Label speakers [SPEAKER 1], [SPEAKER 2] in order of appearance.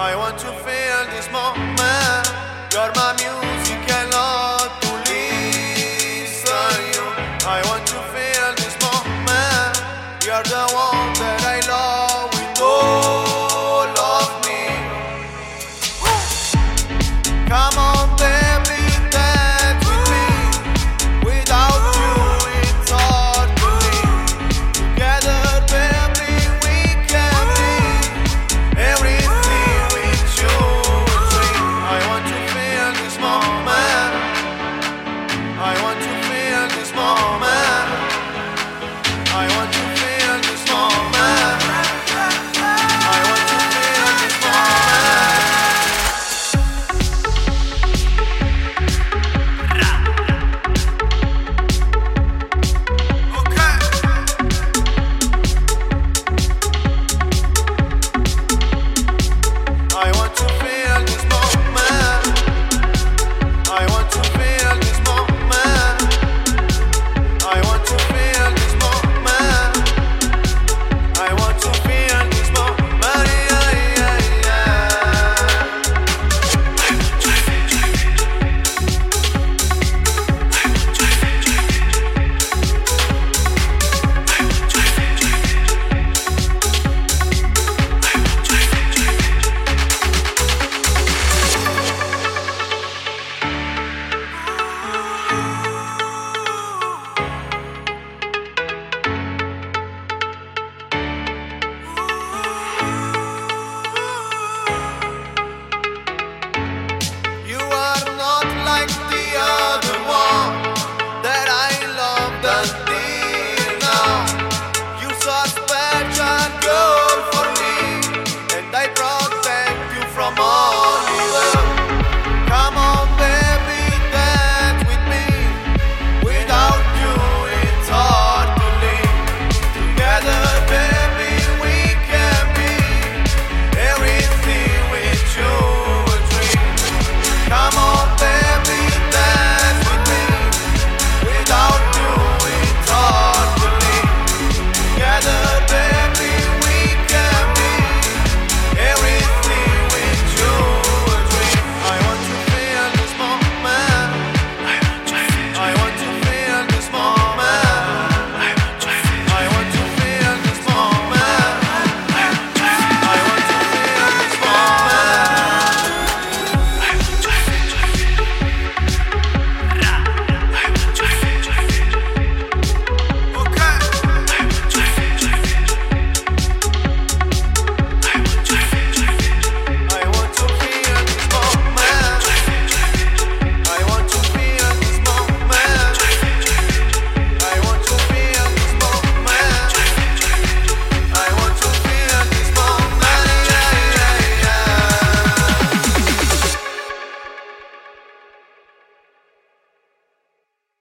[SPEAKER 1] I want to feel this moment. You're my music and love.